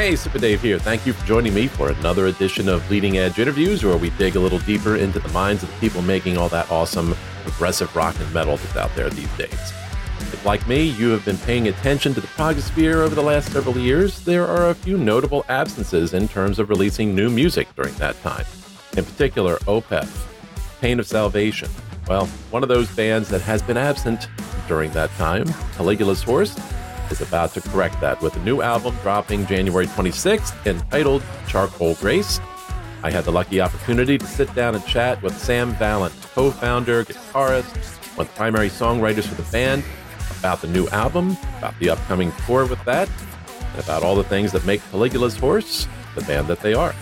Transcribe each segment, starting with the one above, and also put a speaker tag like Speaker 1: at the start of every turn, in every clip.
Speaker 1: Hey, Super Dave here. Thank you for joining me for another edition of Bleeding Edge Interviews, where we dig a little deeper into the minds of the people making all that awesome progressive rock and metal that's out there these days. If, like me, you have been paying attention to the progosphere over the last several years, there are a few notable absences in terms of releasing new music during that time. In particular, Opeth, Pain of Salvation. Well, one of those bands that has been absent during that time, Caligula's Horse, is about to correct that with a new album dropping January 26th entitled Charcoal Grace. I had the lucky opportunity to sit down and chat with Sam Vallen, co founder, guitarist, one of the primary songwriters for the band, about the new album, about the upcoming tour with that, and about all the things that make Caligula's Horse the band that they are.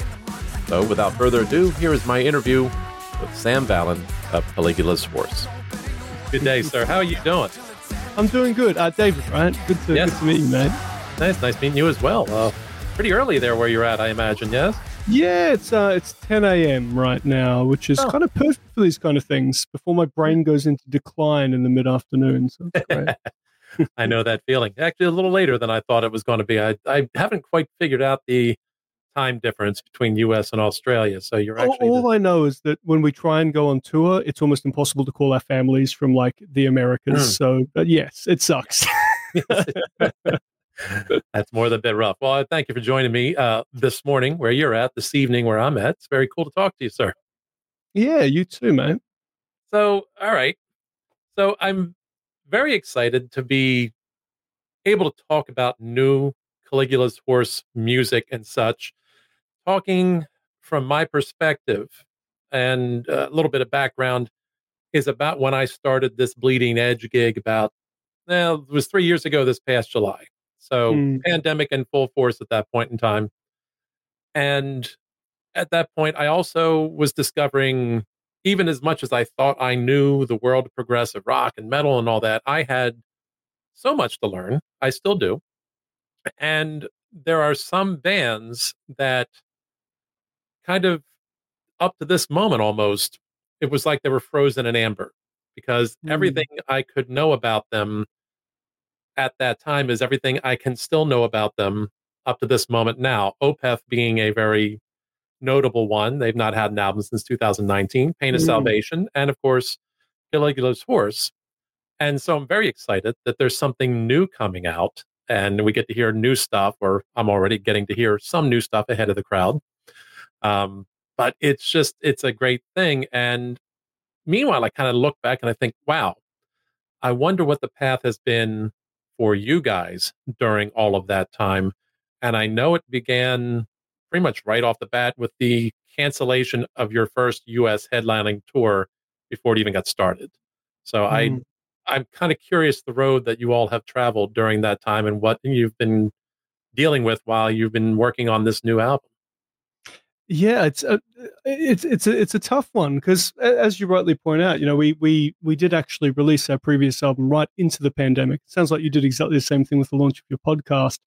Speaker 1: So, without further ado, here is my interview with Sam Vallen of Caligula's Horse. Good day, sir. How are you doing?
Speaker 2: I'm doing good. Uh, David, right? Good to,
Speaker 1: Yes.
Speaker 2: good to meet you, man.
Speaker 1: Nice, nice meeting you as well. Uh, pretty early there where you're at, I imagine, yes?
Speaker 2: Yeah, it's uh, it's 10 a.m. right now, which is
Speaker 1: Oh.
Speaker 2: kind of perfect for these kind of things before my brain goes into decline in the mid afternoon. So.
Speaker 1: I know that feeling. Actually, a little later than I thought it was going to be. I, I haven't quite figured out the time difference between U.S. and Australia. So you're
Speaker 2: all,
Speaker 1: actually.
Speaker 2: all I know is that when we try and go on tour, it's almost impossible to call our families from like the Americas.
Speaker 1: Hmm.
Speaker 2: So, but yes, it sucks.
Speaker 1: That's more than a bit rough. Well, thank you for joining me uh, this morning where you're at, this evening where I'm at. It's very cool to talk to you, sir.
Speaker 2: yeah, you too, man.
Speaker 1: So, all right. So I'm very excited to be able to talk about new Caligula's horse music and such, talking from my perspective and uh, a little bit of background is about when I started this Bleeding Edge gig about, well, it was three years ago this past July. So
Speaker 2: Mm.
Speaker 1: pandemic in full force at that point in time. And at that point, I also was discovering even as much as I thought I knew the world of progressive rock and metal and all that, I had so much to learn. I still do. And there are some bands that kind of up to this moment almost, it was like they were frozen in amber because
Speaker 2: Mm.
Speaker 1: everything I could know about them at that time is everything I can still know about them up to this moment now. Opeth being a very notable one. They've not had an album since 2019, Pain of
Speaker 2: Mm.
Speaker 1: Salvation, and of course, Caligula's Horse. And so I'm very excited that there's something new coming out and we get to hear new stuff, or I'm already getting to hear some new stuff ahead of the crowd. Um, but it's just, it's a great thing. And meanwhile, I kind of look back and I think, wow, I wonder what the path has been for you guys during all of that time. And I know it began pretty much right off the bat with the cancellation of your first US headlining tour before it even got started. So I
Speaker 2: Mm.
Speaker 1: I'm kind of curious the road that you all have traveled during that time and what you've been dealing with while you've been working on this new album.
Speaker 2: Yeah, it's a it's it's a it's a tough one because as you rightly point out, you know, we we we did actually release our previous album right into the pandemic. sounds like you did exactly the same thing with the launch of your podcast.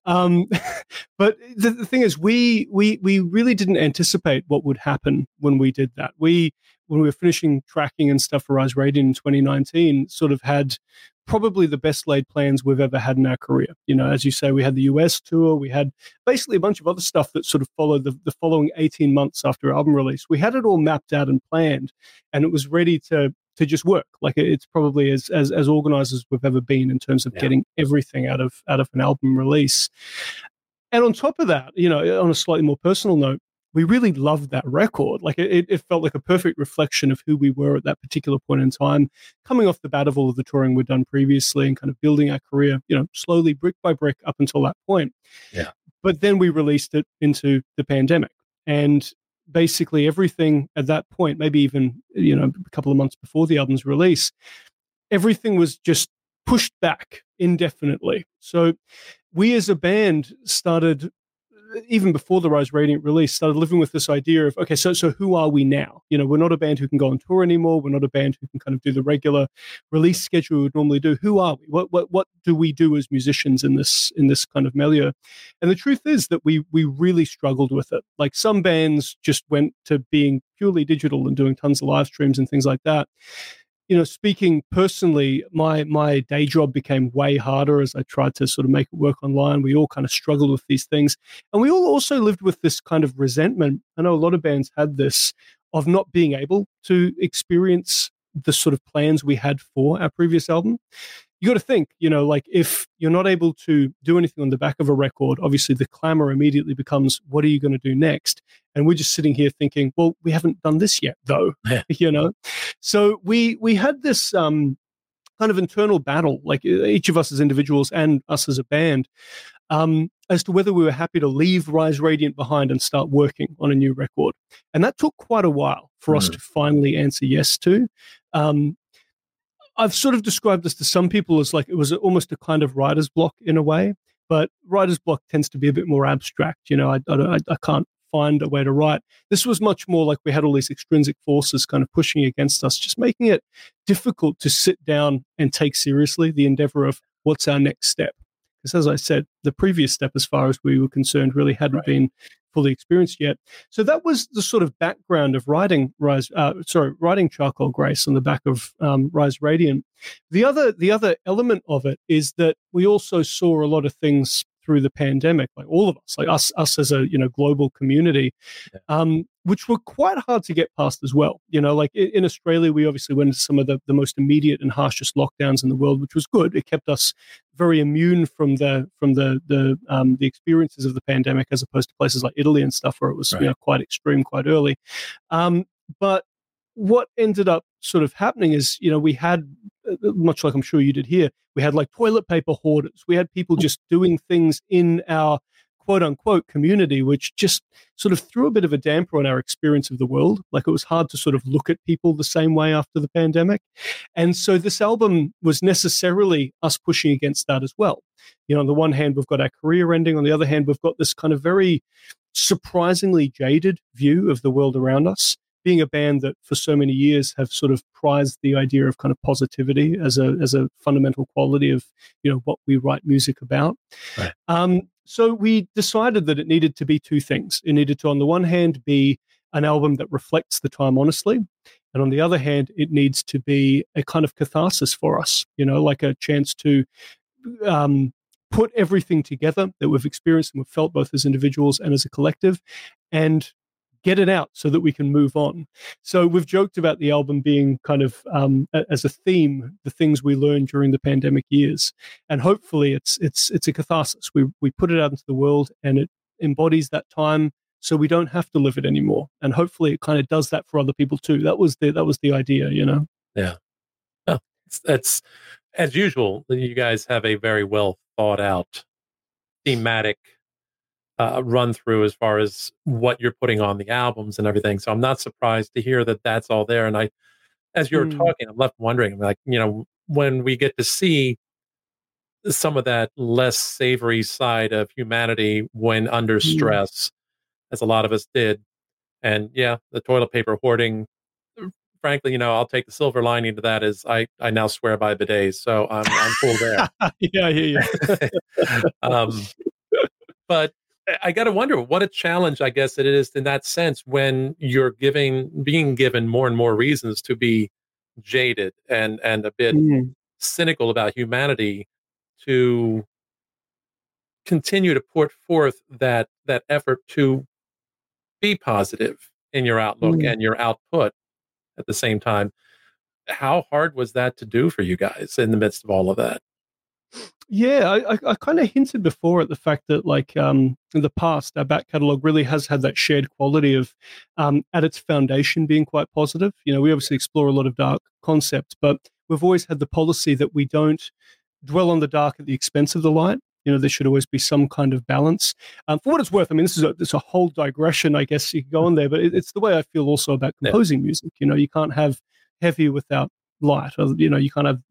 Speaker 2: um, but the, the thing is, we we we really didn't anticipate what would happen when we did that. We when we were finishing tracking and stuff for Rise Radiant in 2019, sort of had probably the best laid plans we've ever had in our career. You know, as you say, we had the US tour, we had basically a bunch of other stuff that sort of followed the, the following 18 months after album release. We had it all mapped out and planned, and it was ready to to just work. Like it's probably as as as organized as we've ever been in terms of
Speaker 1: Yeah.
Speaker 2: getting everything out of out of an album release. And on top of that, you know, on a slightly more personal note, we really loved that record. Like it, it felt like a perfect reflection of who we were at that particular point in time, coming off the bat of all of the touring we'd done previously and kind of building our career, you know, slowly brick by brick up until that point.
Speaker 1: Yeah.
Speaker 2: But then we released it into the pandemic. And basically everything at that point, maybe even, you know, a couple of months before the album's release, everything was just pushed back indefinitely. So we as a band started even before the Rise Radiant release, started living with this idea of okay, so so who are we now? You know, we're not a band who can go on tour anymore. We're not a band who can kind of do the regular release schedule we would normally do. Who are we? What what what do we do as musicians in this in this kind of milieu? And the truth is that we we really struggled with it. Like some bands just went to being purely digital and doing tons of live streams and things like that you know, speaking personally, my my day job became way harder as I tried to sort of make it work online. We all kind of struggled with these things, and we all also lived with this kind of resentment. I know a lot of bands had this of not being able to experience the sort of plans we had for our previous album you got to think, you know, like if you're not able to do anything on the back of a record, obviously the clamor immediately becomes, what are you going to do next? And we're just sitting here thinking, well, we haven't done this yet, though, yeah. you know. So we we had this um, kind of internal battle, like each of us as individuals and us as a band, um, as to whether we were happy to leave Rise Radiant behind and start working on a new record. And that took quite a while for mm. us hmm. to finally answer yes to. Um, I've sort of described this to some people as like it was almost a kind of writer's block in a way, but writer's block tends to be a bit more abstract. You know, I, I, I can't find a way to write. This was much more like we had all these extrinsic forces kind of pushing against us, just making it difficult to sit down and take seriously the endeavor of what's our next step. Because as I said, the previous step, as far as we were concerned, really hadn't right. been fully experienced yet. So that was the sort of background of writing Rise, uh, sorry, writing Charcoal Grace on the back of um, Rise Radiant. The other, the other element of it is that we also saw a lot of things through the pandemic, like all of us, like us, us as a you know global community, yeah. um, which were quite hard to get past as well. You know, like in, in, Australia, we obviously went into some of the, the most immediate and harshest lockdowns in the world, which was good. It kept us very immune from the from the the um, the experiences of the pandemic, as opposed to places like Italy and stuff where it was right. you know quite extreme quite early. Um, but what ended up sort of happening is, you know, we had, uh, much like I'm sure you did here, we had like toilet paper hoarders. We had people just doing things in our quote unquote community, which just sort of threw a bit of a damper on our experience of the world. Like it was hard to sort of look at people the same way after the pandemic. And so this album was necessarily us pushing against that as well. You know, on the one hand, we've got our career ending. On the other hand, we've got this kind of very surprisingly jaded view of the world around us being a band that for so many years have sort of prized the idea of kind of positivity as a as a fundamental quality of you know what we write music about. Right. Um, so we decided that it needed to be two things. It needed to, on the one hand, be an album that reflects the time honestly, and on the other hand, it needs to be a kind of catharsis for us. You know, like a chance to. Um, put everything together that we've experienced and we've felt both as individuals and as a collective and get it out so that we can move on. So we've joked about the album being kind of um, as a theme, the things we learned during the pandemic years, and hopefully it's it's it's a catharsis. We we put it out into the world, and it embodies that time, so we don't have to live it anymore. And hopefully, it kind of does that for other people too. That was the that was the idea, you know.
Speaker 1: Yeah. Oh, that's as usual. You guys have a very well thought out thematic uh, run through as far as what you're putting on the albums and everything. So I'm not surprised to hear that that's all there. And I, as you're mm. talking, I'm left wondering, like, you know, when we get to see some of that less savory side of humanity when under mm. stress, as a lot of us did. And yeah, the toilet paper hoarding. Frankly, you know, I'll take the silver lining to that is I, I now swear by bidets, so I'm I'm cool there.
Speaker 2: yeah, yeah, you.
Speaker 1: um, but I got to wonder what a challenge I guess it is in that sense when you're giving being given more and more reasons to be jaded and and a bit mm. cynical about humanity to continue to put forth that that effort to be positive in your outlook mm. and your output at the same time how hard was that to do for you guys in the midst of all of that
Speaker 2: yeah, I, I kind of hinted before at the fact that, like, um, in the past, our back catalogue really has had that shared quality of, um, at its foundation, being quite positive. You know, we obviously explore a lot of dark concepts, but we've always had the policy that we don't dwell on the dark at the expense of the light. You know, there should always be some kind of balance. Um, for what it's worth, I mean, this is a, it's a whole digression, I guess you could go on there, but it, it's the way I feel also about composing yeah. music. You know, you can't have heavy without light. Or, you know, you kind of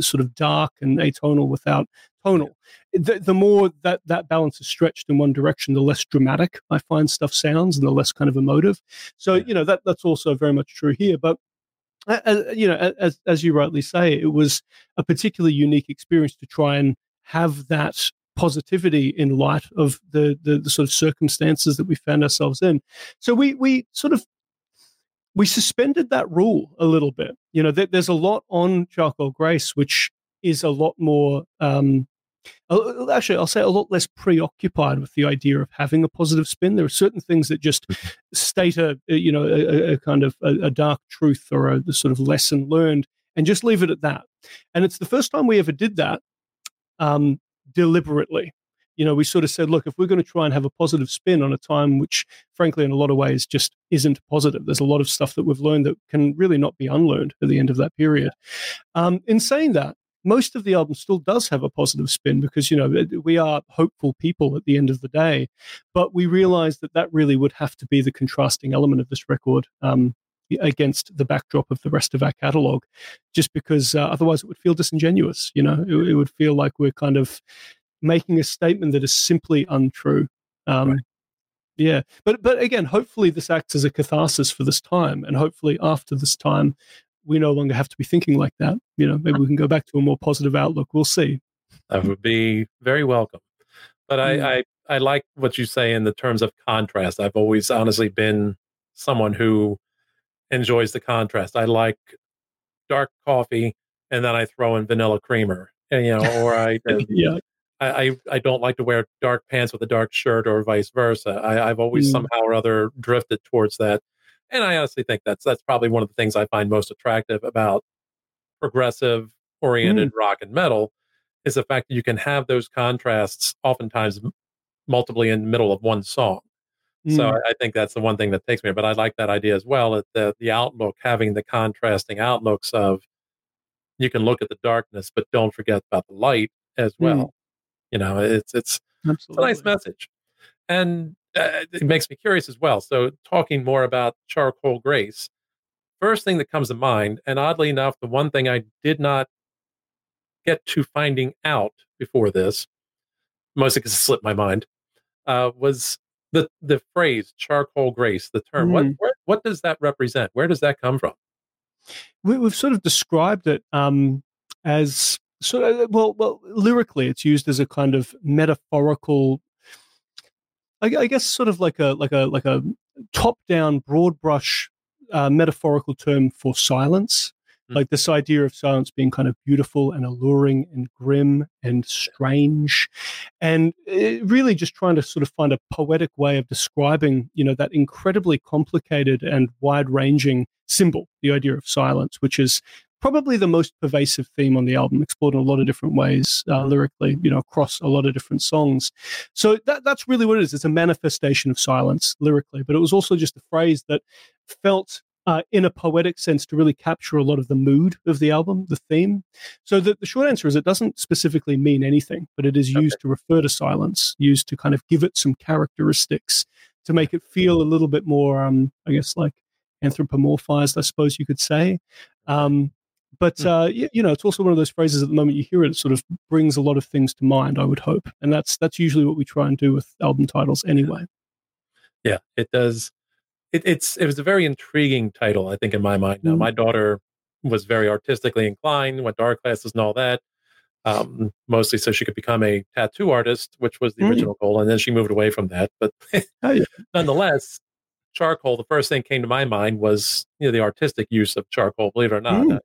Speaker 2: sort of dark and atonal without tonal. The, the more that that balance is stretched in one direction, the less dramatic I find stuff sounds, and the less kind of emotive. So you know that that's also very much true here. But uh, you know, as as you rightly say, it was a particularly unique experience to try and have that positivity in light of the, the, the sort of circumstances that we found ourselves in. So we we sort of we suspended that rule a little bit. You know, there's a lot on Charcoal Grace which is a lot more. Um, actually, I'll say a lot less preoccupied with the idea of having a positive spin. There are certain things that just state a, you know, a, a kind of a, a, dark truth or a sort of lesson learned, and just leave it at that. And it's the first time we ever did that um, deliberately you know, we sort of said, look, if we're going to try and have a positive spin on a time which, frankly, in a lot of ways just isn't positive, there's a lot of stuff that we've learned that can really not be unlearned at the end of that period. Um, in saying that, most of the album still does have a positive spin because you know we are hopeful people at the end of the day but we realized that that really would have to be the contrasting element of this record um, against the backdrop of the rest of our catalog just because uh, otherwise it would feel disingenuous you know it, it, would feel like we're kind of making a statement that is simply untrue. Um, right. Yeah, but but again, hopefully this acts as a catharsis for this time, and hopefully after this time, we no longer have to be thinking like that. You know, maybe we can go back to a more positive outlook. We'll see.
Speaker 1: That would be very welcome. But I. I, I like what you say in the terms of contrast. I've always honestly been someone who enjoys the contrast. I like dark coffee, and then I throw in vanilla creamer, and, you know, or I
Speaker 2: yeah.
Speaker 1: I, I don't like to wear dark pants with a dark shirt or vice versa. I, have always mm. somehow or other drifted towards that, and I honestly think that's that's probably one of the things I find most attractive about progressive oriented mm. rock and metal is the fact that you can have those contrasts oftentimes multiply in the middle of one song. Mm. So I, I think that's the one thing that takes me. But I like that idea as well. That the the outlook, having the contrasting outlooks of you can look at the darkness, but don't forget about the light as well. You know, it's it's, it's a nice message, and uh, it makes me curious as well. So, talking more about charcoal grace, first thing that comes to mind, and oddly enough, the one thing I did not get to finding out before this, mostly because it slipped my mind, uh, was the the phrase charcoal grace. The term. Mm. What, what what does that represent? Where does that come from?
Speaker 2: We, have sort of described it um, as so uh, well well lyrically it's used as a kind of metaphorical I, I guess sort of like a like a like a top down broad brush uh, metaphorical term for silence mm. like this idea of silence being kind of beautiful and alluring and grim and strange and really just trying to sort of find a poetic way of describing you know that incredibly complicated and wide ranging symbol the idea of silence which is probably the most pervasive theme on the album, explored in a lot of different ways uh, lyrically, you know, across a lot of different songs. So that, that's really what it is. It's a manifestation of silence lyrically, but it was also just a phrase that felt uh, in a poetic sense to really capture a lot of the mood of the album, the theme. So the, the short answer is it doesn't specifically mean anything, but it is used okay. to refer to silence, used to kind of give it some characteristics to make it feel a little bit more, um, I guess, like anthropomorphized, I suppose you could say. Um, but hmm. uh, you, you, know, it's also one of those phrases at the moment you hear it, it sort of brings a lot of things to mind. I would hope, and that's that's usually what we try and do with album titles, anyway.
Speaker 1: Yeah, it does. It, it's it was a very intriguing title, I think, in my mind. Now, mm. my daughter was very artistically inclined, went to art classes and all that, um, mostly so she could become a tattoo artist, which was the mm. original goal, and then she moved away from that. But oh, yeah. nonetheless, charcoal. The first thing came to my mind was you know the artistic use of charcoal. Believe it or not, mm.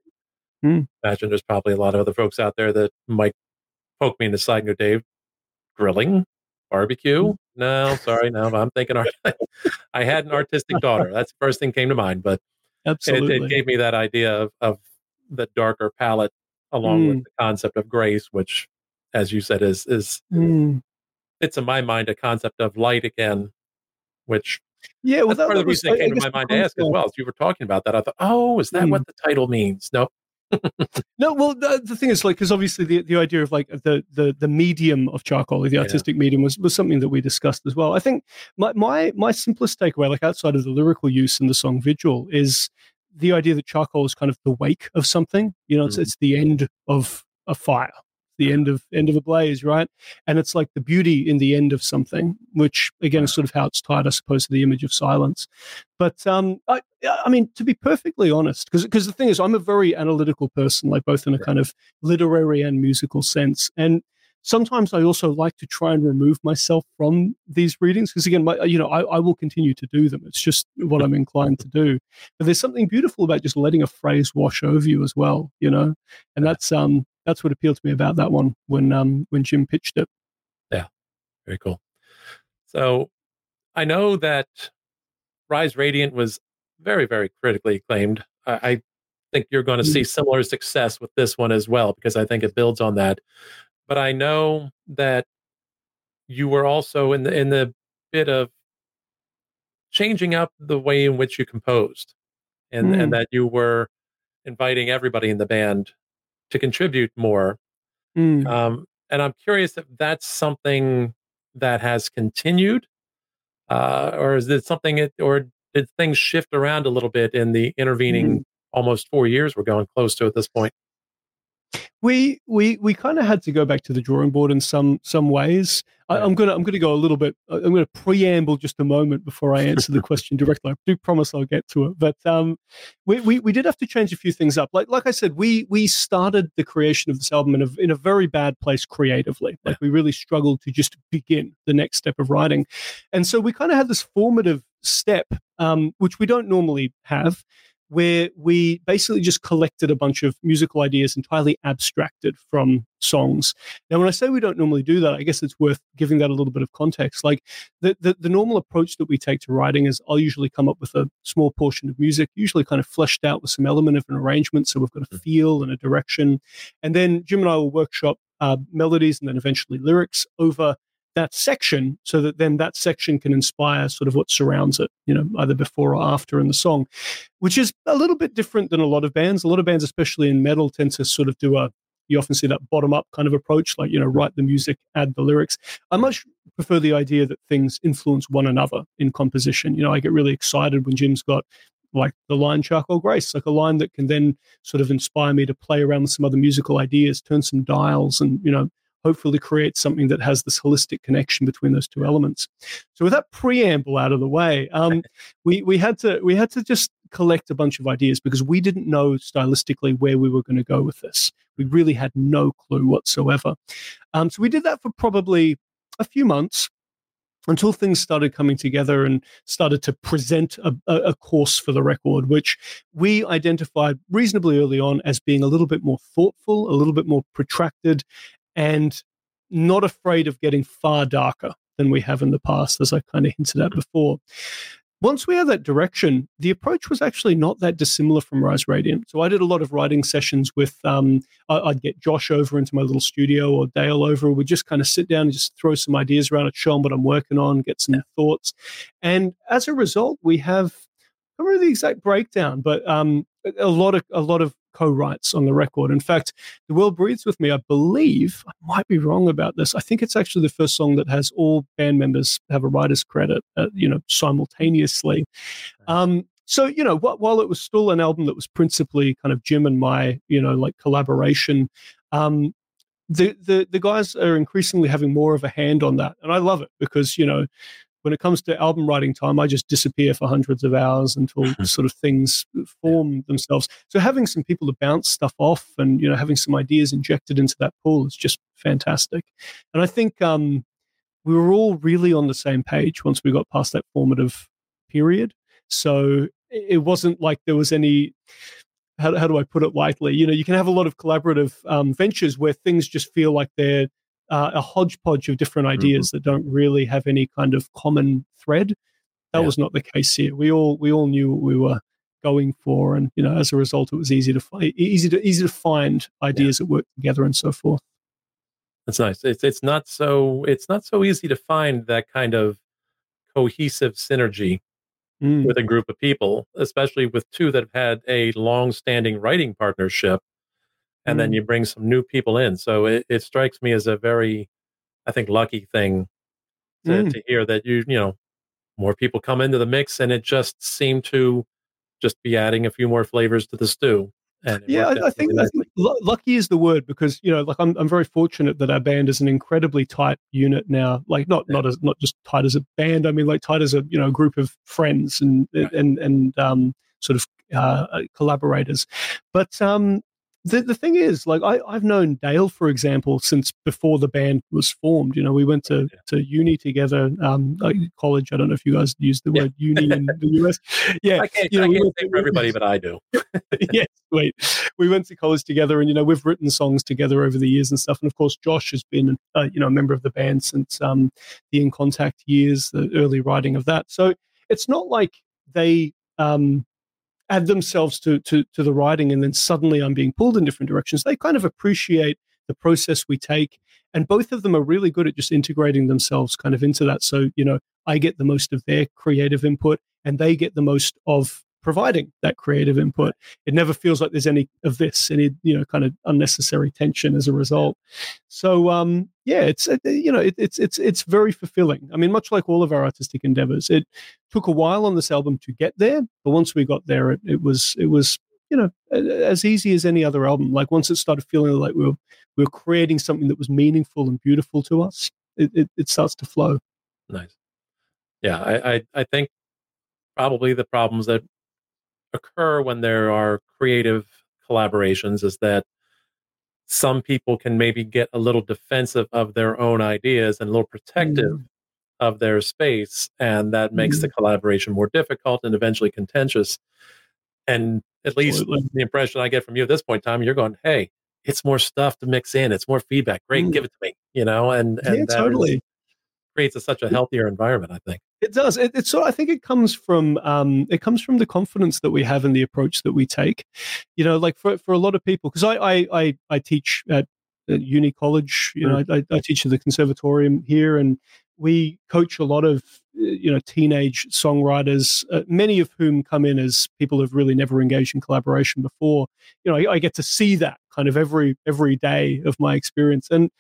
Speaker 1: Mm. Imagine there's probably a lot of other folks out there that might poke me in the side and go, Dave, grilling, barbecue? Mm. No, sorry, no. I'm thinking art- I had an artistic daughter. That's the first thing came to mind, but
Speaker 2: Absolutely.
Speaker 1: It, it gave me that idea of, of the darker palette along mm. with the concept of grace, which, as you said, is is mm. it's in my mind a concept of light again, which
Speaker 2: yeah, well,
Speaker 1: that's that, part of the reason it came to my mind to ask as well. As you were talking about that, I thought, oh, is that mm. what the title means? No,
Speaker 2: no, well, the, the, thing is, like, because obviously the, the idea of like the the the medium of charcoal, or the artistic yeah. medium, was was something that we discussed as well. I think my my my simplest takeaway, like outside of the lyrical use in the song "Vigil," is the idea that charcoal is kind of the wake of something. You know, it's mm. it's the end of a fire the end of end of a blaze, right? And it's like the beauty in the end of something, which again is sort of how it's tied, I suppose, to the image of silence. But um, I, I mean, to be perfectly honest, because because the thing is, I'm a very analytical person, like both in a kind of literary and musical sense, and sometimes I also like to try and remove myself from these readings because again, my, you know, I, I will continue to do them. It's just what I'm inclined to do. But there's something beautiful about just letting a phrase wash over you as well, you know, and that's um that's what appealed to me about that one when um when Jim pitched it.
Speaker 1: Yeah, very cool. So I know that Rise Radiant was very very critically acclaimed. I, I think you're going to see mm. similar success with this one as well because I think it builds on that but I know that you were also in the in the bit of changing up the way in which you composed, and mm. and that you were inviting everybody in the band to contribute more. Mm. Um, and I'm curious if that's something that has continued, uh, or is it something, it, or did things shift around a little bit in the intervening mm. almost four years we're going close to at this point?
Speaker 2: We we we kind of had to go back to the drawing board in some some ways. I, am gonna I'm gonna go a little bit. I'm gonna preamble just a moment before I answer the question directly. I do promise I'll get to it. But um, we, we we did have to change a few things up. Like like I said, we we started the creation of this album in a in a very bad place creatively. Like we really struggled to just begin the next step of writing, and so we kind of had this formative step, um, which we don't normally have where we basically just collected a bunch of musical ideas entirely abstracted from songs. Now, when I say we don't normally do that, I guess it's worth giving that a little bit of context. Like the, the, the, normal approach that we take to writing is I'll usually come up with a small portion of music, usually kind of fleshed out with some element of an arrangement. So we've got a mm. feel and a direction. And then Jim and I will workshop uh, melodies and then eventually lyrics over that section so that then that section can inspire sort of what surrounds it, you know, either before or after in the song, which is a little bit different than a lot of bands. A lot of bands, especially in metal, tend to sort of do a, you often see that bottom up kind of approach, like, you know, write the music, add the lyrics. I much prefer the idea that things influence one another in composition. You know, I get really excited when Jim's got like the line charcoal grace like a line that can then sort of inspire me to play around with some other musical ideas turn some dials and you know hopefully create something that has this holistic connection between those two elements. So with that preamble out of the way, um, we we had to we had to just collect a bunch of ideas because we didn't know stylistically where we were going to go with this. We really had no clue whatsoever. Um, so we did that for probably a few months until things started coming together and started to present a, a, course for the record, which we identified reasonably early on as being a little bit more thoughtful, a little bit more protracted, and not afraid of getting far darker than we have in the past, as I kind of hinted at before. Once we had that direction, the approach was actually not that dissimilar from Rise Radiant. So I did a lot of writing sessions with, um, I'd get Josh over into my little studio or Dale over. We'd just kind of sit down and just throw some ideas around, show them what I'm working on, get some thoughts. And as a result, we have, I don't remember the exact breakdown, but um, a lot of a lot of co-writes on the record. In fact, "The World Breathes with Me," I believe, I might be wrong about this. I think it's actually the first song that has all band members have a writer's credit, uh, you know, simultaneously. Um, so you know, while it was still an album that was principally kind of Jim and my, you know, like collaboration. Um, the, the the guys are increasingly having more of a hand on that, and I love it because you know when it comes to album writing time, I just disappear for hundreds of hours until sort of things form themselves. So having some people to bounce stuff off and you know having some ideas injected into that pool is just fantastic. And I think um, we were all really on the same page once we got past that formative period. So it wasn't like there was any how, how do I put it lightly? You know, you can have a lot of collaborative um, ventures where things just feel like they're uh, a hodgepodge of different ideas mm-hmm. that don't really have any kind of common thread. That yeah. was not the case here. We all we all knew what we were going for, and you know, as a result, it was easy to find easy to easy to find ideas yeah. that work together and so forth.
Speaker 1: That's nice. It's it's not so it's not so easy to find that kind of cohesive synergy mm. with a group of people, especially with two that have had a long-standing writing partnership and mm. then you bring some new people in. So it, it strikes me as a very, I think, lucky thing to, mm. to hear that you, you know, more people come into the mix and it just seemed to just be adding a few more flavors to the stew.
Speaker 2: yeah, I, I, think, I, think, lucky is the word because you know, like I'm, I'm very fortunate that our band is an incredibly tight unit now. Like not yeah. not as not just tight as a band. I mean, like tight as a you know group of friends and right. and and um, sort of uh, collaborators. But um, the, the thing is, like I, I've known Dale, for example, since before the band was formed. You know, we went to, to uni together, um, like college. I don't know if you guys use the word uni in the US. Yeah,
Speaker 1: I can't,
Speaker 2: you know,
Speaker 1: I can't
Speaker 2: went
Speaker 1: say for everybody, but I do.
Speaker 2: yes, wait. We went to college together, and you know we've written songs together over the years and stuff. And of course, Josh has been uh, you know a member of the band since um, the In Contact years, the early writing of that. So it's not like they um, add themselves to, to to the writing, and then suddenly I'm being pulled in different directions. They kind of appreciate the process we take, and both of them are really good at just integrating themselves kind of into that. So you know, I get the most of their creative input, and they get the most of providing that creative input. It never feels like there's any of this, any you know, kind of unnecessary tension as a result. So um, yeah, it's uh, you know, it, it's it's it's very fulfilling. I mean, much like all of our artistic endeavors, it took a while on this album to get there, but once we got there, it, it was it was you know as easy as any other album. Like once it started feeling like we were we were creating something that was meaningful and beautiful to us, it, it, it starts to flow.
Speaker 1: Nice. Yeah, I, I, I think probably the problems that occur when there are creative collaborations is that some people can maybe get a little defensive of their own ideas and a little protective
Speaker 2: Mm.
Speaker 1: of their space, and that makes the collaboration more difficult and eventually contentious. And at least
Speaker 2: Absolutely.
Speaker 1: the impression I get from you at this point in time, you're going, "Hey, it's more stuff to mix in. It's more feedback. Great,
Speaker 2: Mm.
Speaker 1: give it to me." You know, and and
Speaker 2: yeah,
Speaker 1: that is-
Speaker 2: totally.
Speaker 1: Creates a, such a healthier environment. I think.
Speaker 2: It does. It, it's so. I think it comes from. Um, it comes from the confidence that we have in the approach that we take. You know, like for for a lot of people, because I, I I I teach at, at uni college. You know, I, I teach at the conservatorium here, and we coach a lot of uh, you know teenage songwriters, uh, many of whom come in as people who've really never engaged in collaboration before. You know, I, I get to see that kind of every every day of my experience, and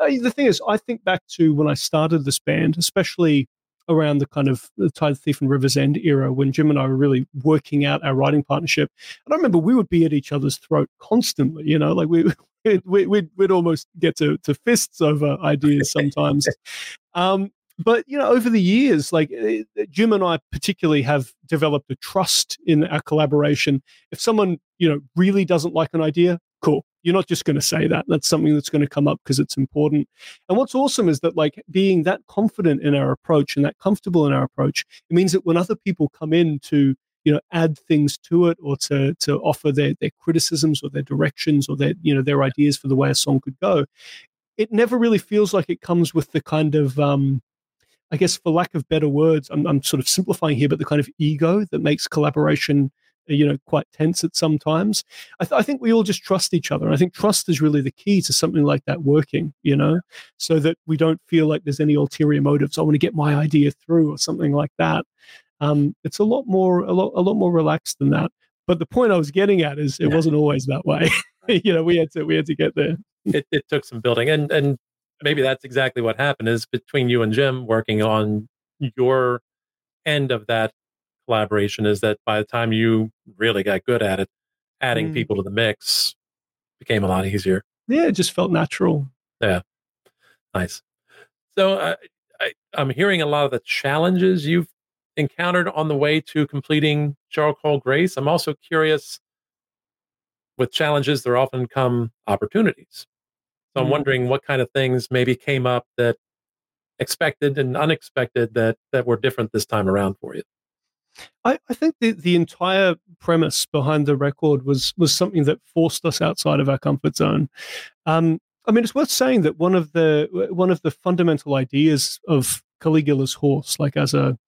Speaker 2: uh, the thing is, I think back to when I started this band, especially around the kind of the Tide Thief and River's End era when Jim and I were really working out our writing partnership. And I remember we would be at each other's throat constantly, you know, like we, we, we'd, we'd almost get to, to fists over ideas sometimes. um, but you know, over the years, like eh, Jim and I particularly have developed a trust in our collaboration. If someone you know really doesn't like an idea, cool. You're not just going to say that. That's something that's going to come up because it's important. And what's awesome is that like being that confident in our approach and that comfortable in our approach, it means that when other people come in to you know add things to it or to to offer their their criticisms or their directions or their you know their ideas for the way a song could go, it never really feels like it comes with the kind of um, I guess, for lack of better words, I'm, I'm sort of simplifying here, but the kind of ego that makes collaboration, you know, quite tense at some times. I, th- I think we all just trust each other. And I think trust is really the key to something like that working, you know, so that we don't feel like there's any ulterior motives. I want to get my idea through or something like that. Um, it's a lot more, a lot, a lot more relaxed than that. But the point I was getting at is it
Speaker 1: Yeah.
Speaker 2: wasn't always that way. you know, we had to, we had to get there.
Speaker 1: it, it took some building and and maybe that's exactly what happened is between you and jim working on your end of that collaboration is that by the time you really got good at it adding
Speaker 2: Mm.
Speaker 1: people to the mix became a lot easier
Speaker 2: Yeah, it just felt natural.
Speaker 1: Yeah, nice so uh, I, i'm hearing a lot of the challenges you've encountered on the way to completing charcoal grace i'm also curious with challenges there often come opportunities so I'm
Speaker 2: Mhm.
Speaker 1: wondering what kind of things maybe came up that expected and unexpected that that were different this time around for you.
Speaker 2: I, I think the, the entire premise behind the record was was something that forced us outside of our comfort zone. Um, I mean, it's worth saying that one of the one of the fundamental ideas of Caligula's horse, like as a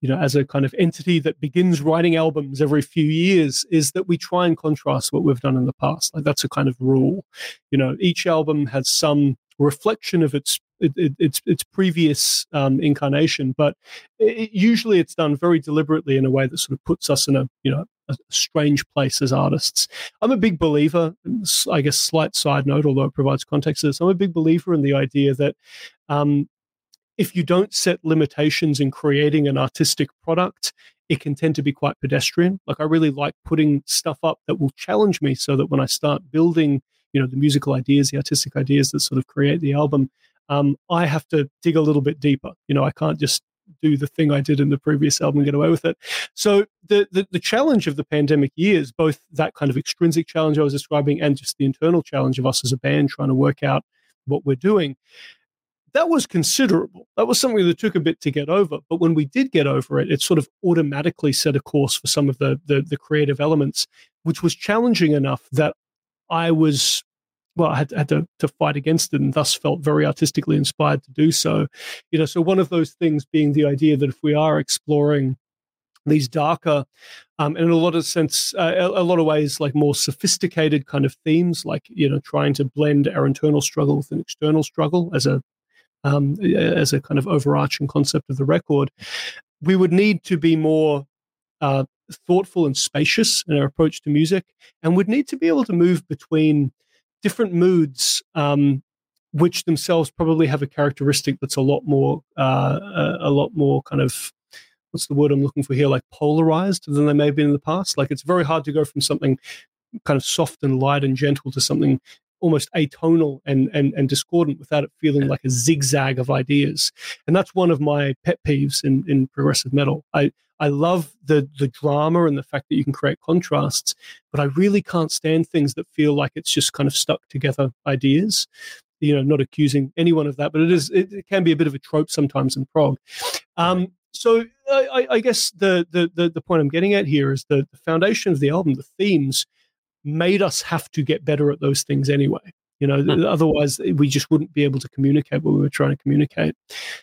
Speaker 2: you know as a kind of entity that begins writing albums every few years, is that we try and contrast what we've done in the past. Like that's a kind of rule. You know, each album has some reflection of its it, it, its its previous um, incarnation, but it, usually it's done very deliberately in a way that sort of puts us in a you know a strange place as artists. I'm a big believer. I guess slight side note, although it provides context to this, I'm a big believer in the idea that um, if you don't set limitations in creating an artistic product, it can tend to be quite pedestrian. Like I really like putting stuff up that will challenge me, so that when I start building, you know, the musical ideas, the artistic ideas that sort of create the album, um, I have to dig a little bit deeper. You know, I can't just do the thing I did in the previous album and get away with it. So the, the the challenge of the pandemic years, both that kind of extrinsic challenge I was describing and just the internal challenge of us as a band trying to work out what we're doing, that was considerable. That was something that took a bit to get over. But when we did get over it, it sort of automatically set a course for some of the the, the creative elements, which was challenging enough that I was well, I had, had to, to fight against it and thus felt very artistically inspired to do so. You know, so one of those things being the idea that if we are exploring these darker um, and in a lot of sense uh, a, lot of ways like more sophisticated kind of themes like you know trying to blend our internal struggle with an external struggle as a um, as a kind of overarching concept of the record we would need to be more uh, thoughtful and spacious in our approach to music and would need to be able to move between different moods um, which themselves probably have a characteristic that's a lot more uh, a, a, lot more kind of what's the word I'm looking for here like polarized than they may have been in the past. Like it's very hard to go from something kind of soft and light and gentle to something almost atonal and, and, and discordant without it feeling like a zigzag of ideas. And that's one of my pet peeves in, in progressive metal. I, I love the the drama and the fact that you can create contrasts, but I really can't stand things that feel like it's just kind of stuck together ideas. You know, not accusing anyone of that, but it is it, it can be a bit of a trope sometimes in prog. Um, so I, I, guess the, the the the point I'm getting at here is the, the foundation of the album, the themes, made us have to get better at those things anyway. You know, mm. otherwise we just wouldn't be able to communicate what we were trying to communicate.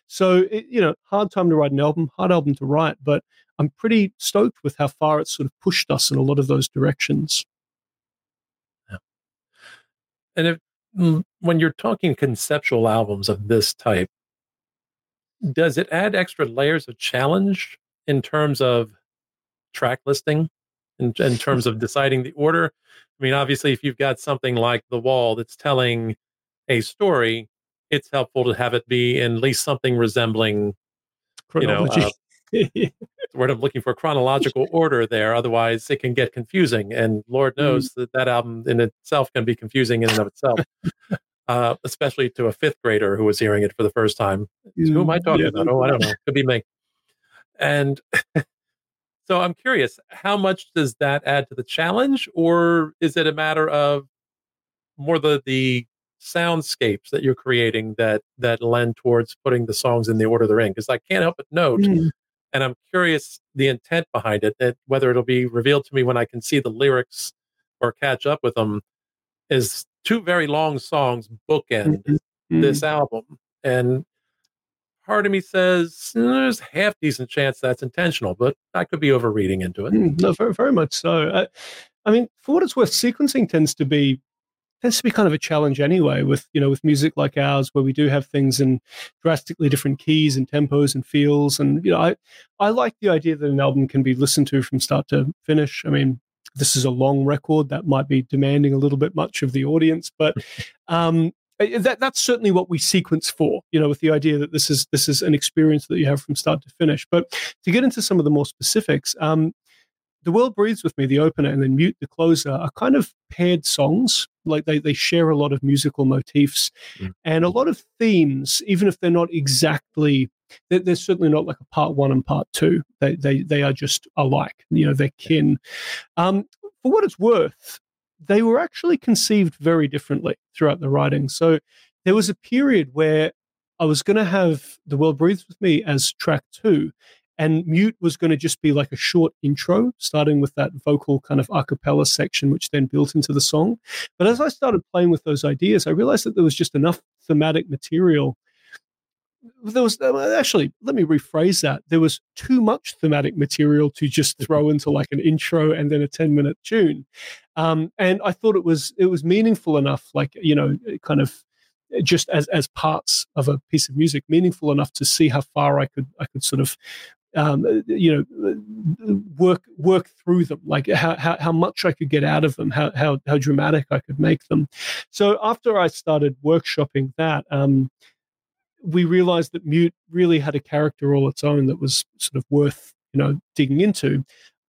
Speaker 2: So, it, you know, hard time to write an album, hard album to write, but I'm pretty stoked with how far it's sort of pushed us in a lot of those directions.
Speaker 1: Yeah. And if mm, when you're talking conceptual albums of this type, does it add extra layers of challenge in terms of track listing, in, in terms of deciding the order? I mean, obviously, if you've got something like The Wall that's telling a story, it's helpful to have it be in at least something resembling, you know, uh, word I'm looking for chronological order there. Otherwise, it can get confusing. And Lord mm. knows mm. that that album in itself can be confusing in and of itself, uh, especially to a fifth grader who was hearing it for the first time. Mm. Who am I talking yeah. about? Oh, I don't know. Could be me. And so I'm curious, how much does that add to the challenge, or is it a matter of more the the soundscapes that you're creating that that lend towards putting the songs in the order they're in? Because I can't help but note mm and I'm curious the intent behind it. That whether it'll be revealed to me when I can see the lyrics or catch up with them is two very long songs bookend mm-hmm. this album, and part of me says eh, there's half decent chance that's intentional, but I could be overreading into it.
Speaker 2: Mm, no, very, very much so. I, I mean, for what it's worth, sequencing tends to be tends to be kind of a challenge anyway with you know with music like ours where we do have things in drastically different keys and tempos and feels and you know i i like the idea that an album can be listened to from start to finish i mean this is a long record that might be demanding a little bit much of the audience but um that that's certainly what we sequence for you know with the idea that this is this is an experience that you have from start to finish but to get into some of the more specifics um the World Breathes with Me, the opener, and then Mute, the closer, are kind of paired songs. Like they, they share a lot of musical motifs mm. and a lot of themes, even if they're not exactly, they're, they're, certainly not like a part one and part two. They, they, they are just alike, you know, they're kin. Um, for what it's worth, they were actually conceived very differently throughout the writing. So there was a period where I was going to have The World Breathes with Me as track two, and mute was going to just be like a short intro, starting with that vocal kind of a cappella section, which then built into the song. But as I started playing with those ideas, I realized that there was just enough thematic material. There was uh, actually, let me rephrase that. There was too much thematic material to just throw into like an intro and then a 10 minute tune. Um, and I thought it was, it was meaningful enough, like, you know, kind of just as as parts of a piece of music meaningful enough to see how far I could I could sort of um, you know, work work through them, like how, how, how much I could get out of them, how, how, how dramatic I could make them. So after I started workshopping that, um, we realized that Mute really had a character all its own that was sort of worth you know digging into.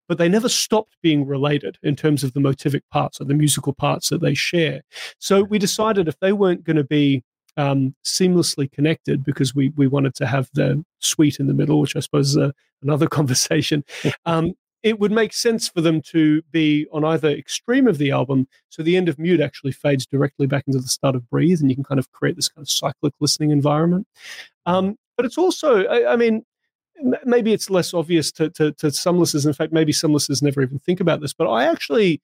Speaker 2: But they never stopped being related in terms of the motivic parts or the musical parts that they share. So we decided if they weren't going to be um, seamlessly connected because we we wanted to have the suite in the middle, which I suppose is a, another conversation. Um, it would make sense for them to be on either extreme of the album. So the end of Mute actually fades directly back into the start of Breathe, and you can kind of create this kind of cyclic listening environment. Um, but it's also, I, I mean, maybe it's less obvious to, to, to some listeners. In fact, maybe some listeners never even think about this, but I actually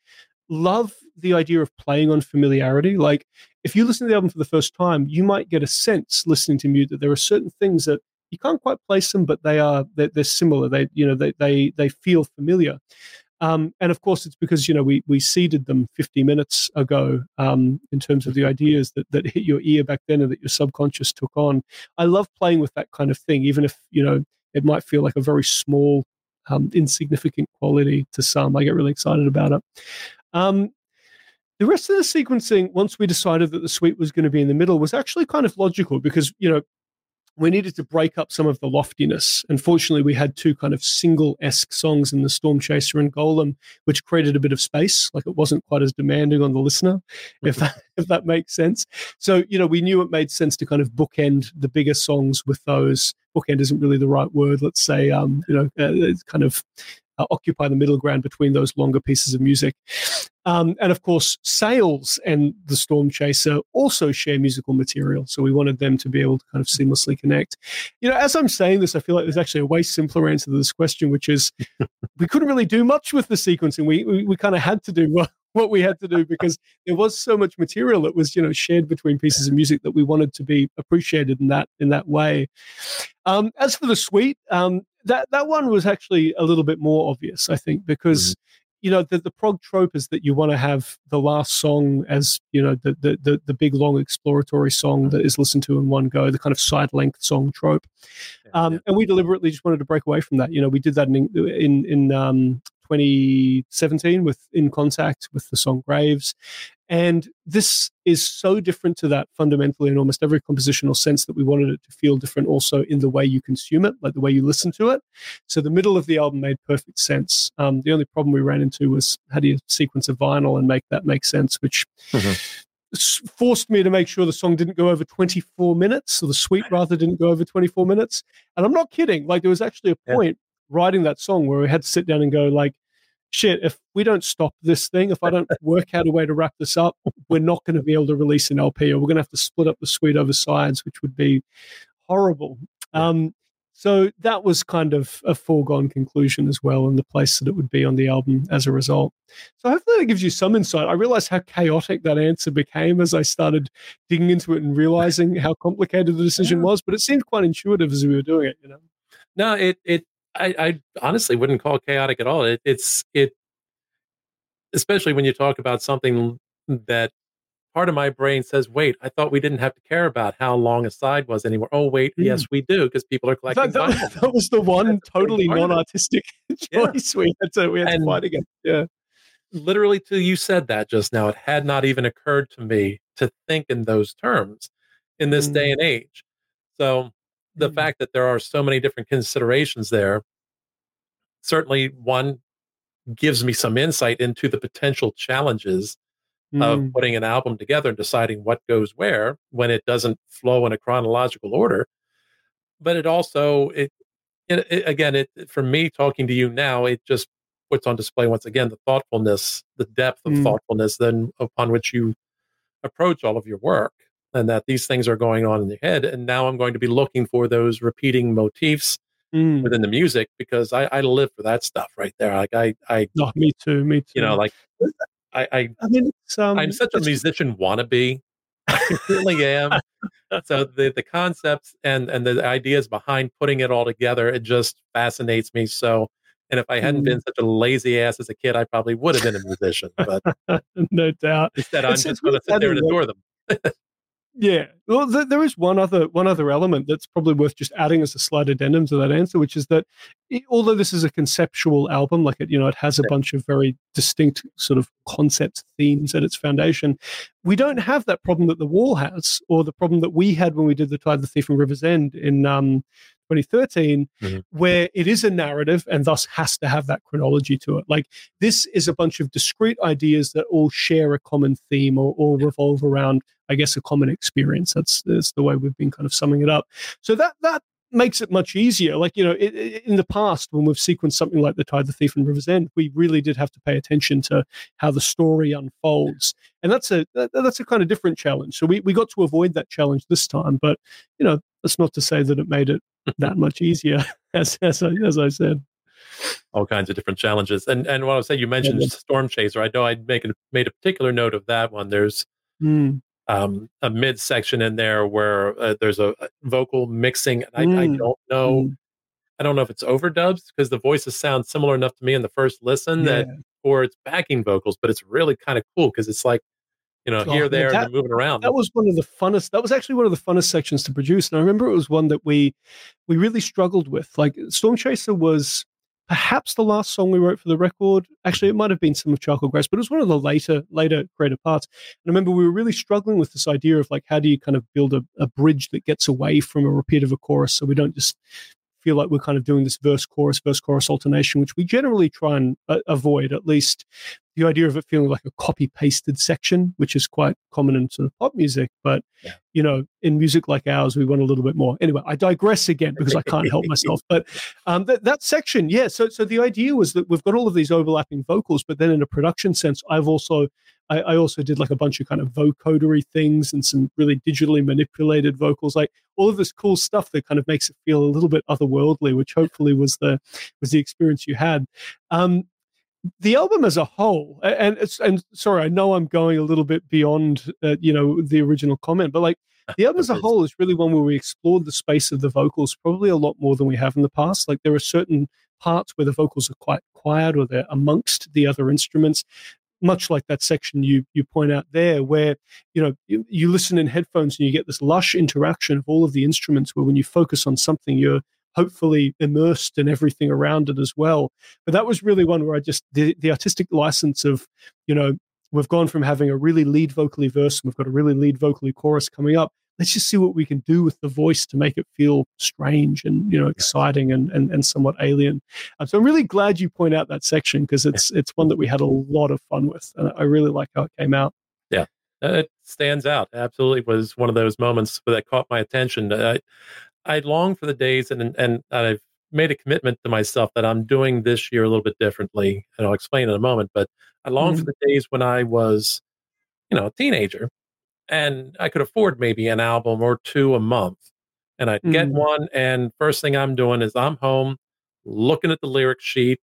Speaker 2: love the idea of playing on familiarity. Like, if you listen to the album for the first time, you might get a sense listening to Mute that there are certain things that you can't quite place them, but they are they're, they're similar. They you know they they they feel familiar. Um, and of course, it's because you know we we seeded them 50 minutes ago um, in terms of the ideas that that hit your ear back then and that your subconscious took on. I love playing with that kind of thing, even if you know it might feel like a very small, um, insignificant quality to some. I get really excited about it. Um, the rest of the sequencing, once we decided that the suite was going to be in the middle, was actually kind of logical because you know we needed to break up some of the loftiness. Unfortunately, we had two kind of single esque songs in the Storm Chaser and Golem, which created a bit of space. Like it wasn't quite as demanding on the listener, if that, if that makes sense. So, you know, we knew it made sense to kind of bookend the bigger songs with those. Bookend isn't really the right word. Let's say, um, you know, uh, kind of uh, occupy the middle ground between those longer pieces of music. Um, and of course, Sails and the Storm Chaser also share musical material. So we wanted them to be able to kind of seamlessly connect. You know, as I'm saying this, I feel like there's actually a way simpler answer to this question, which is we couldn't really do much with the sequencing. We, we, we kind of had to do what, what we had to do because there was so much material that was, you know, shared between pieces of music that we wanted to be appreciated in that in that way. Um, as for the suite, um, that that one was actually a little bit more obvious, I think, because mm-hmm you know the, the prog trope is that you want to have the last song as you know the, the the the, big long exploratory song that is listened to in one go the kind of side length song trope. Um, yeah. and we deliberately just wanted to break away from that. You know we did that in in in um, 2017 with in contact with the song graves and this is so different to that fundamentally in almost every compositional sense that we wanted it to feel different also in the way you consume it, like the way you listen to it. So the middle of the album made perfect sense. Um, the only problem we ran into was how do you sequence a vinyl and make that make sense, which mm-hmm. forced me to make sure the song didn't go over 24 minutes, or the suite rather didn't go over 24 minutes. And I'm not kidding. Like there was actually a point yeah. writing that song where we had to sit down and go like, shit, if we don't stop this thing, if I don't work out a way to wrap this up, we're not going to be able to release an LP or we're going to have to split up the suite over sides, which would be horrible. Um, so that was kind of a foregone conclusion as well, and the place that it would be on the album as a result. So hopefully that gives you some insight. I realized how chaotic that answer became as I started digging into it and realizing how complicated the decision was, but it seemed quite intuitive as we were doing it, you know.
Speaker 1: No, it it I, I honestly wouldn't call chaotic at all. It, it's it, especially when you talk about something that part of my brain says, "Wait, I thought we didn't have to care about how long a side was anymore." Oh, wait, mm. yes, we do because people are collecting.
Speaker 2: That, that, that was the one totally non-artistic choice yeah. we had to we had and to fight against. Yeah,
Speaker 1: literally, till you said that just now, it had not even occurred to me to think in those terms in this mm. day and age. So the mm-hmm. fact that there are so many different considerations there certainly one gives me some insight into the potential challenges mm. of putting an album together and deciding what goes where when it doesn't flow in a chronological order but it also it, it, it again it for me talking to you now it just puts on display once again the thoughtfulness the depth of mm. thoughtfulness then upon which you approach all of your work and that these things are going on in your head. And now I'm going to be looking for those repeating motifs mm. within the music because I, I live for that stuff right there. Like I, I,
Speaker 2: oh, me too, me too.
Speaker 1: You know, like I, I, I mean, um, I'm such a musician wannabe. I really am. so the the concepts and and the ideas behind putting it all together, it just fascinates me. So, and if I hadn't mm. been such a lazy ass as a kid, I probably would have been a musician. But
Speaker 2: no doubt.
Speaker 1: Instead, I'm just going to sit there and adore them.
Speaker 2: Yeah, well, th- there is one other one other element that's probably worth just adding as a slight addendum to that answer, which is that it, although this is a conceptual album, like it, you know, it has a bunch of very distinct sort of concept themes at its foundation. We don't have that problem that the wall has, or the problem that we had when we did the Tide, the Thief, and River's End in um, 2013, mm-hmm. where it is a narrative and thus has to have that chronology to it. Like this is a bunch of discrete ideas that all share a common theme or all revolve around, I guess, a common experience. That's, that's the way we've been kind of summing it up. So that that makes it much easier. Like, you know, it, it, in the past, when we've sequenced something like The Tide, the Thief, and River's End, we really did have to pay attention to how the story unfolds. And that's a that, that's a kind of different challenge. So we, we got to avoid that challenge this time. But, you know, that's not to say that it made it that much easier, as, as, I, as I said.
Speaker 1: All kinds of different challenges. And and what I was saying, you mentioned yeah. Storm Chaser. I know I make a, made a particular note of that one. There's mm um, a mid section in there where uh, there's a, a, vocal mixing. I, mm. I don't know. Mm. I don't know if it's overdubs because the voices sound similar enough to me in the first listen yeah. that, or it's backing vocals, but it's really kind of cool because it's like, you know, oh, here, there, that, and moving around.
Speaker 2: That was one of the funnest. That was actually one of the funnest sections to produce, and I remember it was one that we we really struggled with. Like Storm Chaser was perhaps the last song we wrote for the record. Actually, it might have been some of Charcoal Grace, but it was one of the later, later greater parts. And I remember we were really struggling with this idea of like, how do you kind of build a, a bridge that gets away from a repeat of a chorus so we don't just feel like we're kind of doing this verse chorus verse chorus alternation which we generally try and uh, avoid at least the idea of it feeling like a copy pasted section which is quite common in sort of pop music but yeah. you know in music like ours we want a little bit more anyway i digress again because i can't help myself but um, that, that section yeah so so the idea was that we've got all of these overlapping vocals but then in a production sense i've also I, I, also did like a bunch of kind of vocodery things and some really digitally manipulated vocals, like all of this cool stuff that kind of makes it feel a little bit otherworldly, which hopefully was the was the experience you had. Um, the album as a whole, and it's and sorry, I know I'm going a little bit beyond uh, you know the original comment, but like the album as a whole is really one where we explored the space of the vocals probably a lot more than we have in the past. Like there are certain parts where the vocals are quite quiet or they're amongst the other instruments much like that section you you point out there, where you know you, you, listen in headphones and you get this lush interaction of all of the instruments. Where when you focus on something, you're hopefully immersed in everything around it as well. But that was really one where I just the, the artistic license of you know we've gone from having a really lead vocally verse and we've got a really lead vocally chorus coming up let's just see what we can do with the voice to make it feel strange and you know exciting and and, and somewhat alien. Um, so I'm really glad you point out that section because it's it's one that we had a lot of fun with, and I really like how it came out.
Speaker 1: Yeah, it stands out. Absolutely, was one of those moments that caught my attention. I I long for the days, and and I've made a commitment to myself that I'm doing this year a little bit differently, and I'll explain in a moment. But I long mm-hmm. for the days when I was, you know, a teenager and I could afford maybe an album or two a month. And I'd get mm. one, and first thing I'm doing is I'm home looking at the lyric sheet,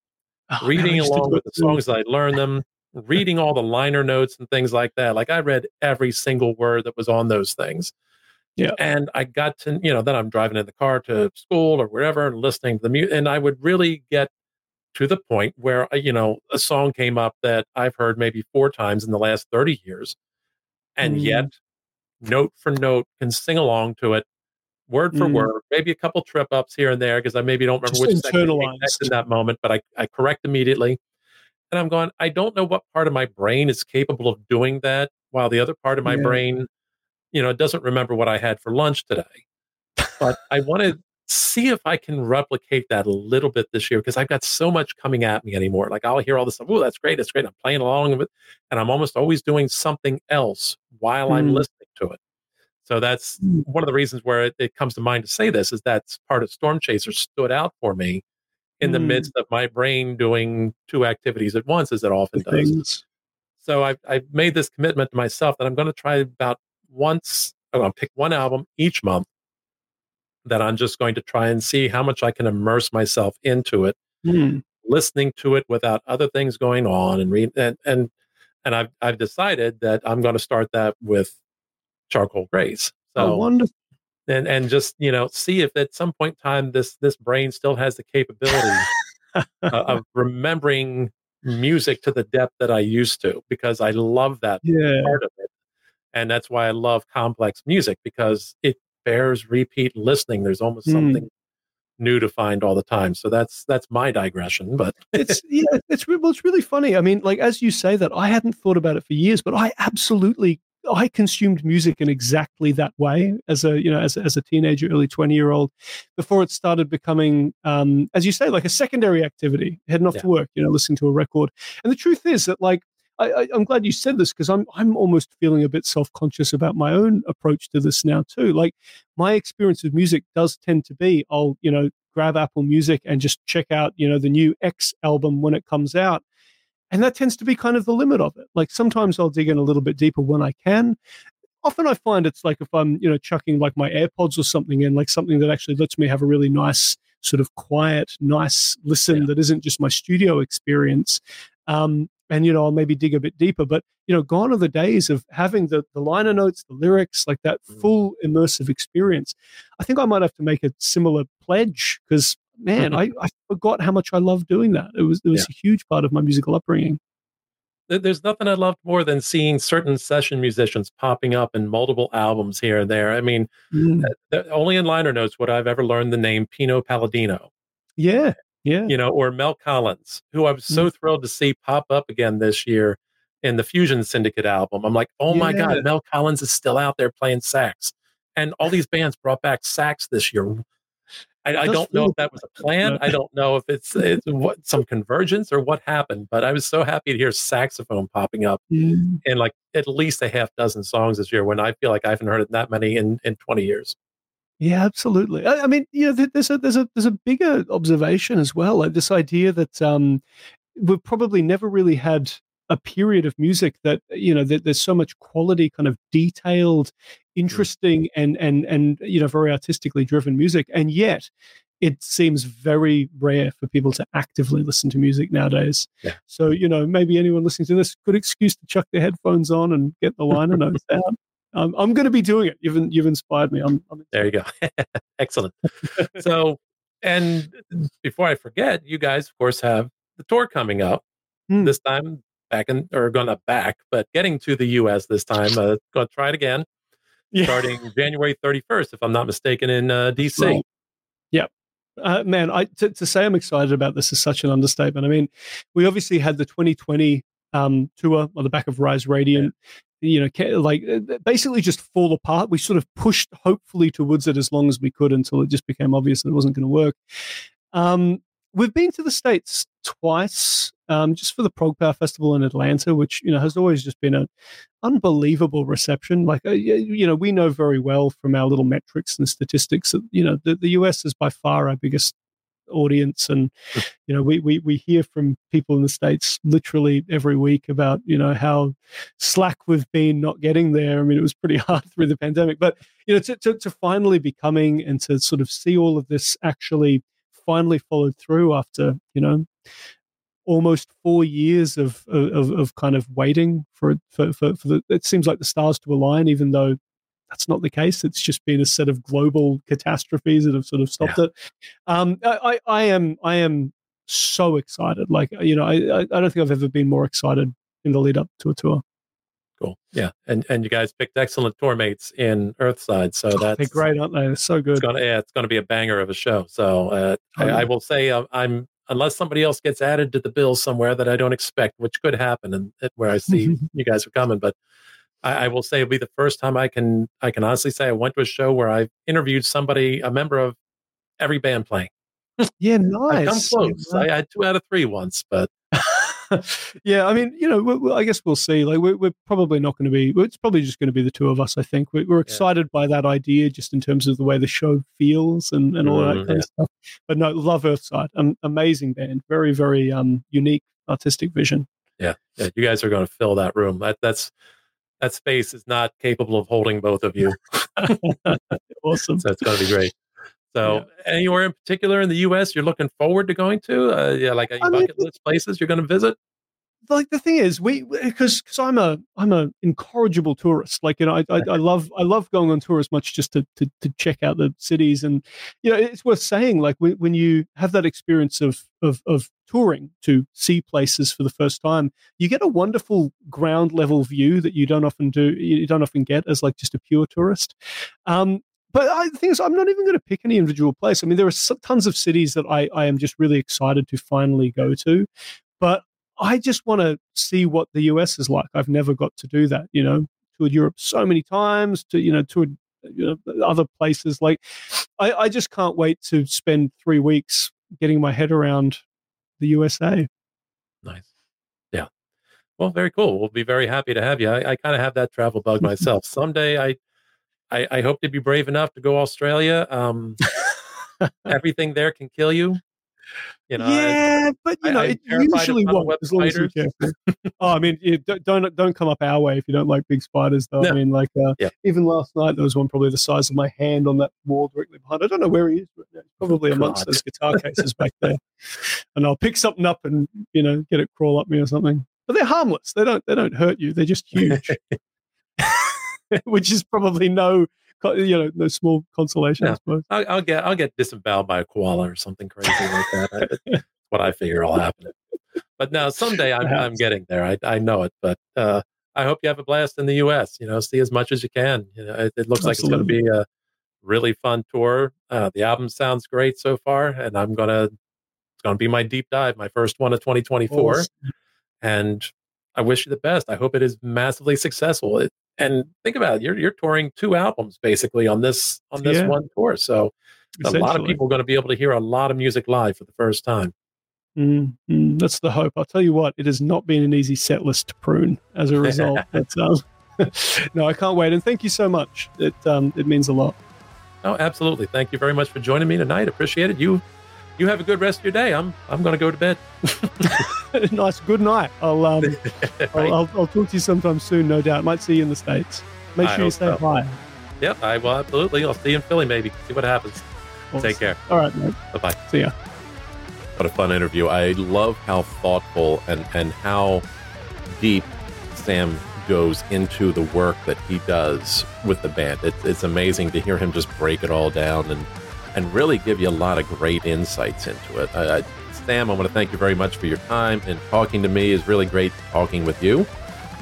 Speaker 1: oh, reading man, along with the songs I learned them, reading all the liner notes and things like that. Like I read every single word that was on those things. Yeah. And I got to, you know, then I'm driving in the car to school or wherever and listening to the music. And I would really get to the point where, uh, you know, a song came up that I've heard maybe four times in the last 30 years and mm. yet note for note can sing along to it word for mm. word maybe a couple trip ups here and there because i maybe don't remember Just which in that moment but I, I correct immediately and i'm going i don't know what part of my brain is capable of doing that while the other part of my yeah. brain you know doesn't remember what i had for lunch today but i want to see if I can replicate that a little bit this year because I've got so much coming at me anymore. Like I'll hear all this stuff. Oh, that's great. That's great. I'm playing along with it. And I'm almost always doing something else while mm. I'm listening to it. So that's mm. one of the reasons where it, it, comes to mind to say this is that part of Storm Chaser stood out for me in mm. the midst of my brain doing two activities at once, as it often the does. Things. So I've, I've made this commitment to myself that I'm going to try about once, I'm going to pick one album each month that I'm just going to try and see how much I can immerse myself into it, mm. listening to it without other things going on and read and and and I've I've decided that I'm going to start that with charcoal grace.
Speaker 2: So oh, wonderful.
Speaker 1: And and just you know see if at some point in time this this brain still has the capability uh, of remembering music to the depth that I used to because I love that yeah. part of it. And that's why I love complex music because it bears repeat listening. There's almost mm. something new to find all the time. So that's that's my digression. But
Speaker 2: it's yeah, it's well, it's really funny. I mean, like as you say that, I hadn't thought about it for years, but I absolutely I consumed music in exactly that way as a you know as, as a teenager, early twenty year old, before it started becoming, um, as you say, like a secondary activity, heading off yeah. to work, you know, listening to a record. And the truth is that like I, am glad you said this because I'm I'm almost feeling a bit self conscious about my own approach to this now too. Like my experience with music does tend to be I'll you know grab Apple Music and just check out you know the new X album when it comes out, and that tends to be kind of the limit of it. Like sometimes I'll dig in a little bit deeper when I can. Often I find it's like if I'm you know chucking like my AirPods or something in, like something that actually lets me have a really nice sort of quiet, nice listen yeah. that isn't just my studio experience. Um, and you know I'll maybe dig a bit deeper. But you know, gone are the days of having the the liner notes, the lyrics, like that mm. full immersive experience. I think I might have to make a similar pledge because man, I, I forgot how much I loved doing that. It was it was yeah. a huge part of my musical upbringing.
Speaker 1: There's nothing I loved more than seeing certain session musicians popping up in multiple albums here and there. I mean, mm. only in liner notes would I've ever learned the name Pino Palladino.
Speaker 2: Yeah, yeah.
Speaker 1: You know, or Mel Collins, who I was so mm. thrilled to see pop up again this year in the Fusion Syndicate album. I'm like, oh yeah. my God, Mel Collins is still out there playing sax. And all these bands brought back sax this year. I, I don't know if that was a plan. I don't know if it's, it's what some convergence or what happened, but I was so happy to hear saxophone popping up mm. in like at least a half dozen songs this year when I feel like I haven't heard it that many in, in 20 years.
Speaker 2: Yeah, absolutely. I, I, mean, you know, there's a there's a there's a bigger observation as well. Like this idea that um, we've probably never really had a period of music that you know that there's so much quality, kind of detailed, mm. interesting, and and and you know very artistically driven music, and yet it seems very rare for people to actively listen to music nowadays. Yeah. So, you know, maybe anyone listening to this, good excuse to chuck their headphones on and get the liner notes out. Um, I'm going to be doing it. You've you've inspired me. I'm, I'm
Speaker 1: there. You go. Excellent. so, and before I forget, you guys, of course, have the tour coming up hmm. this time. Back in, or going to back, but getting to the U.S. this time. Uh, going to try it again, yeah. starting January 31st, if I'm not mistaken, in uh, D.C. Right.
Speaker 2: Yep. Uh, man, I to, to say I'm excited about this is such an understatement. I mean, we obviously had the 2020 um, tour on the back of Rise Radiant you know, like uh, basically just fall apart. We sort of pushed hopefully towards it as long as we could until it just became obvious that it wasn't going to work. Um, we've been to the states twice, um, just for the Prog Power Festival in Atlanta, which you know has always just been an unbelievable reception. Like uh, you know, we know very well from our little metrics and statistics that you know the, the US is by far our biggest audience and you know we, we we hear from people in the states literally every week about you know how slack we've been not getting there. I mean it was pretty hard through the pandemic but you know to, to, to finally be coming and to sort of see all of this actually finally followed through after you know almost four years of of, of kind of waiting for, for for for the it seems like the stars to align even though that's not the case. It's just been a set of global catastrophes that have sort of stopped yeah. it. Um, I, I am I am so excited. Like you know, I I don't think I've ever been more excited in the lead up to a tour.
Speaker 1: Cool. Yeah, and and you guys picked excellent tour mates in Earthside, so that's
Speaker 2: They're great, aren't they? They're so good.
Speaker 1: It's gonna yeah, it's gonna be a banger of a show. So uh, oh, I, I, will say uh, I'm unless somebody else gets added to the bill somewhere that I don't expect, which could happen, and where I see you guys are coming, but I, I, will say it'll be the first time I can I can honestly say I went to a show where I interviewed somebody, a member of every band playing.
Speaker 2: Yeah, nice.
Speaker 1: I come close. Yeah. I had two out of three once, but
Speaker 2: yeah, I mean, you know, we, we, I guess we'll see. Like, we're, we're probably not going to be. It's probably just going to be the two of us. I think we're, we're excited yeah. by that idea, just in terms of the way the show feels and, and all mm, that kind yeah. of stuff. But no, love Earthside, um, amazing band, very very um unique artistic vision.
Speaker 1: Yeah, yeah, you guys are going to fill that room. That that's that space is not capable of holding both of you.
Speaker 2: awesome.
Speaker 1: So it's going to be great. So, yeah. anywhere in particular in the U.S. you're looking forward to going to? Uh, yeah, like any bucket mean, list places you're going to visit?
Speaker 2: Like the thing is we because because i'm a i'm a incorrigible tourist like you know I, I, I love i love going on tour as much just to, to to check out the cities and you know it's worth saying like when, when you have that experience of of of touring to see places for the first time you get a wonderful ground level view that you don't often do you don't often get as like just a pure tourist um but I, the thing is, I'm not even going to pick any individual place. I mean, there are tons of cities that I, I am just really excited to finally go to. But I just want to see what the US is like. I've never got to do that, you know. toured Europe so many times. To you know, toured you know, other places. Like, I, I just can't wait to spend three weeks getting my head around the USA.
Speaker 3: Nice. Yeah. Well, very cool. We'll be very happy to have you. I, I kind of have that travel bug myself. Someday I, I, I hope to be brave enough to go Australia. Um, everything there can kill you.
Speaker 2: You know, yeah, I, but you know, I, it usually won't as long as you oh, I mean, don't don't come up our way if you don't like big spiders, though. No. I mean, like uh, yeah. even last night there was one probably the size of my hand on that wall directly behind. I don't know where he is, but yeah, probably amongst those guitar cases back there. And I'll pick something up and you know get it crawl up me or something. But they're harmless. They don't they don't hurt you. They're just huge. Which is probably no you know, no small consolation. I suppose.
Speaker 3: I'll, I'll, get I'll get disemboweled by a koala or something crazy like that. That's what I figure will happen. But now someday I'm I'm getting there. I I know it. But uh, I hope you have a blast in the U.S. You know, see as much as you can. You know, it, it looks Absolutely. like it's going to be a really fun tour. Uh, the album sounds great so far, and I'm gonna it's gonna be my deep dive, my first one of 2024. Awesome. And I wish you the best. I hope it is massively successful. It, and think about it, you're you're touring two albums basically on this on this yeah. one tour. So a lot of people are going to be able to hear a lot of music live for the first time.
Speaker 2: Mm-hmm. That's the hope. I'll tell you what, it has not been an easy set list to prune as a result. but, um, no, I can't wait. And thank you so much. It um, it means a lot.
Speaker 3: Oh, absolutely. Thank you very much for joining me tonight. Appreciate it. You you have a good rest of your day. I'm I'm going to go to bed.
Speaker 2: nice. Good night. I'll um I'll, I'll, I'll, talk to you sometime soon. No doubt. Might see you in the states. Make sure you stay so. high.
Speaker 3: Yep, I will absolutely. I'll see you in Philly. Maybe see what happens. Awesome. Take care.
Speaker 2: All right, mate.
Speaker 3: Bye bye.
Speaker 2: See ya.
Speaker 3: What a fun interview. I love how thoughtful and and how deep Sam goes into the work that he does with the band. It, it's amazing to hear him just break it all down and and really give you a lot of great insights into it. Sam, I want to thank you very much for your time and talking to me. is really great talking with you.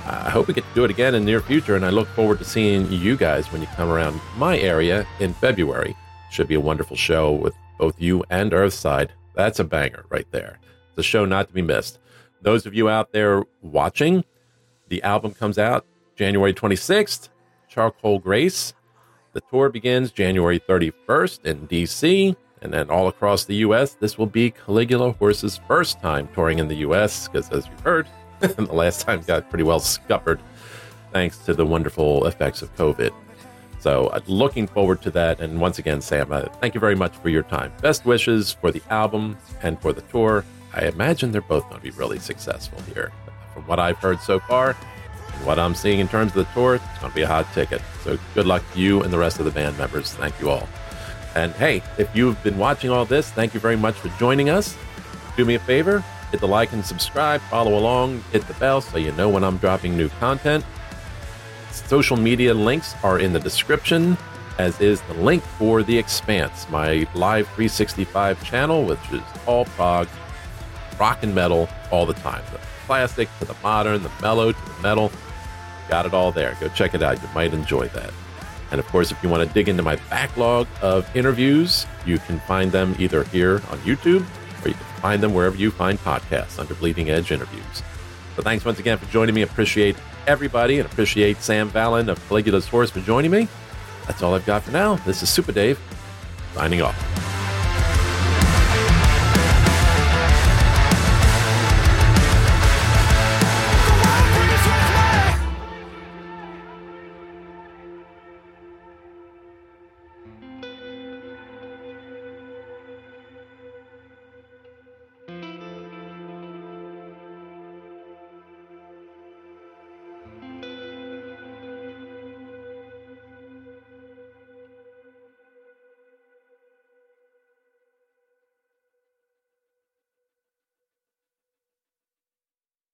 Speaker 3: Uh, I hope we get to do it again in the near future, and I look forward to seeing you guys when you come around my area in February. Should be a wonderful show with both you and Earthside. That's a banger right there. It's a show not to be missed. Those of you out there watching, the album comes out January 26th. Charcoal Grace the tour begins January 31st in DC and then all across the US. This will be Caligula Horse's first time touring in the US because, as you've heard, the last time got pretty well scuppered thanks to the wonderful effects of COVID. So, uh, looking forward to that. And once again, Sam, uh, thank you very much for your time. Best wishes for the album and for the tour. I imagine they're both going to be really successful here. From what I've heard so far, what I'm seeing in terms of the tour, it's going to be a hot ticket. So good luck to you and the rest of the band members. Thank you all. And hey, if you've been watching all this, thank you very much for joining us. Do me a favor, hit the like and subscribe, follow along, hit the bell so you know when I'm dropping new content. Social media links are in the description, as is the link for The Expanse, my live 365 channel, which is all prog, rock and metal all the time. The classic to the modern, the mellow to the metal. Got it all there. Go check it out. You might enjoy that. And of course, if you want to dig into my backlog of interviews, you can find them either here on YouTube or you can find them wherever you find podcasts under Bleeding Edge Interviews. So thanks once again for joining me. Appreciate everybody and appreciate Sam Vallen of Caligula's Horse for joining me. That's all I've got for now. This is Super Dave signing off.